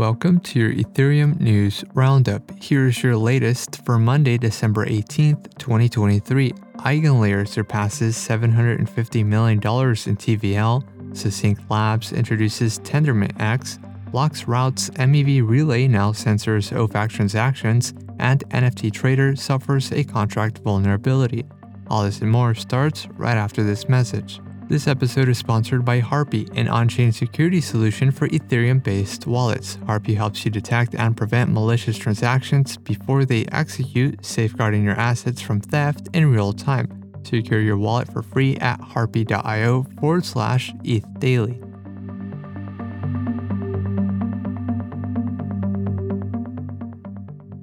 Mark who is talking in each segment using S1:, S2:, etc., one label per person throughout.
S1: Welcome to your Ethereum News Roundup. Here's your latest for Monday, December 18th, 2023. EigenLayer surpasses $750 million in TVL, Succinct Labs introduces Tendermint X, bloXroute's MEV Relay now censors OFAC transactions, and NFT Trader suffers a contract vulnerability. All this and more starts right after this message. This episode is sponsored by Harpie, an on chain security solution for Ethereum based wallets. Harpie helps you detect and prevent malicious transactions before they execute, safeguarding your assets from theft in real time. Secure your wallet for free at harpie.io forward slash ETH daily.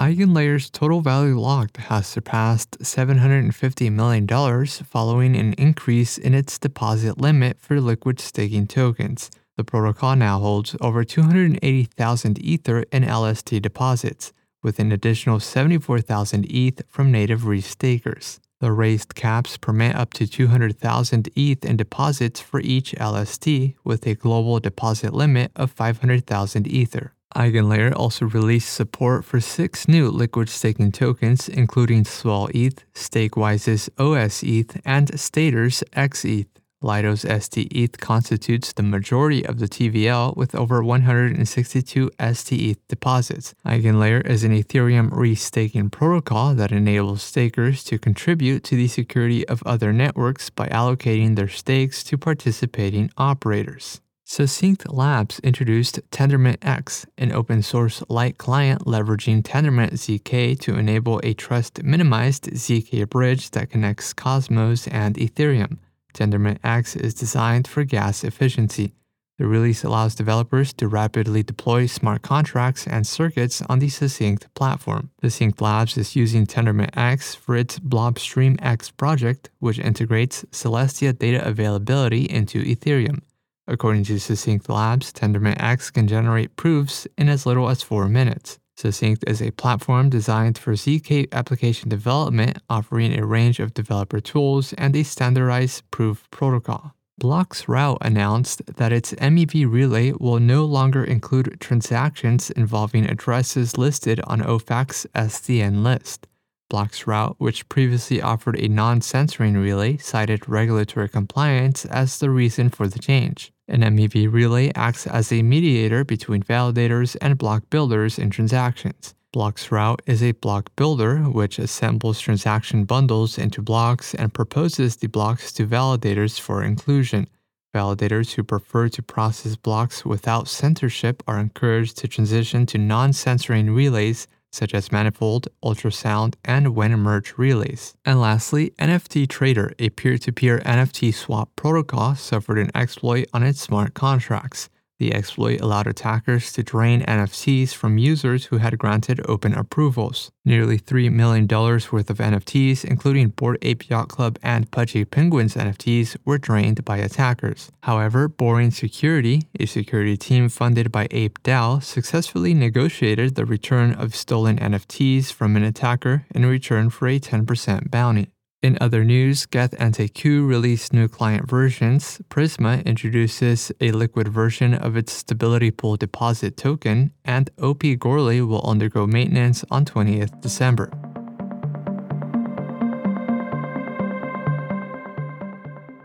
S1: EigenLayer's total value locked has surpassed $750 million following an increase in its deposit limit for liquid staking tokens. The protocol now holds over 280,000 Ether in LST deposits, with an additional 74,000 ETH from native restakers. The raised caps permit up to 200,000 ETH in deposits for each LST, with a global deposit limit of 500,000 Ether. EigenLayer also released support for six new liquid staking tokens, including Swell ETH, StakeWise's OS ETH, and Stader's XETH. Lido's ST-ETH constitutes the majority of the TVL with over 162 ST-ETH deposits. EigenLayer is an Ethereum restaking protocol that enables stakers to contribute to the security of other networks by allocating their stakes to participating operators. Succinct Labs introduced Tendermint X, an open source light client leveraging Tendermint ZK to enable a trust minimized ZK bridge that connects Cosmos and Ethereum. Tendermint X is designed for gas efficiency. The release allows developers to rapidly deploy smart contracts and circuits on the Succinct platform. Succinct Labs is using Tendermint X for its Blobstream X project, which integrates Celestia data availability into Ethereum. According to Succinct Labs, Tendermint X can generate proofs in as little as 4 minutes. Succinct is a platform designed for ZK application development, offering a range of developer tools and a standardized proof protocol. bloXroute announced that its MEV relay will no longer include transactions involving addresses listed on OFAC's SDN list. Bloxroute, which previously offered a non censoring relay, cited regulatory compliance as the reason for the change. An MEV relay acts as a mediator between validators and block builders in transactions. bloXroute is a block builder which assembles transaction bundles into blocks and proposes the blocks to validators for inclusion. Validators who prefer to process blocks without censorship are encouraged to transition to non censoring relays such as Manifold, Ultrasound, and Wenmerge relays. And lastly, NFT Trader, a peer to peer NFT swap protocol, suffered an exploit on its smart contracts. The exploit allowed attackers to drain NFTs from users who had granted open approvals. Nearly $3 million worth of NFTs, including Bored Ape Yacht Club and Pudgy Penguins NFTs, were drained by attackers. However, Boring Security, a security team funded by Ape DAO, successfully negotiated the return of stolen NFTs from an attacker in return for a 10% bounty. In other news, Geth and Teku released new client versions. Prisma introduces a liquid version of its Stability Pool deposit token, and OP Goerli will undergo maintenance on 20th December.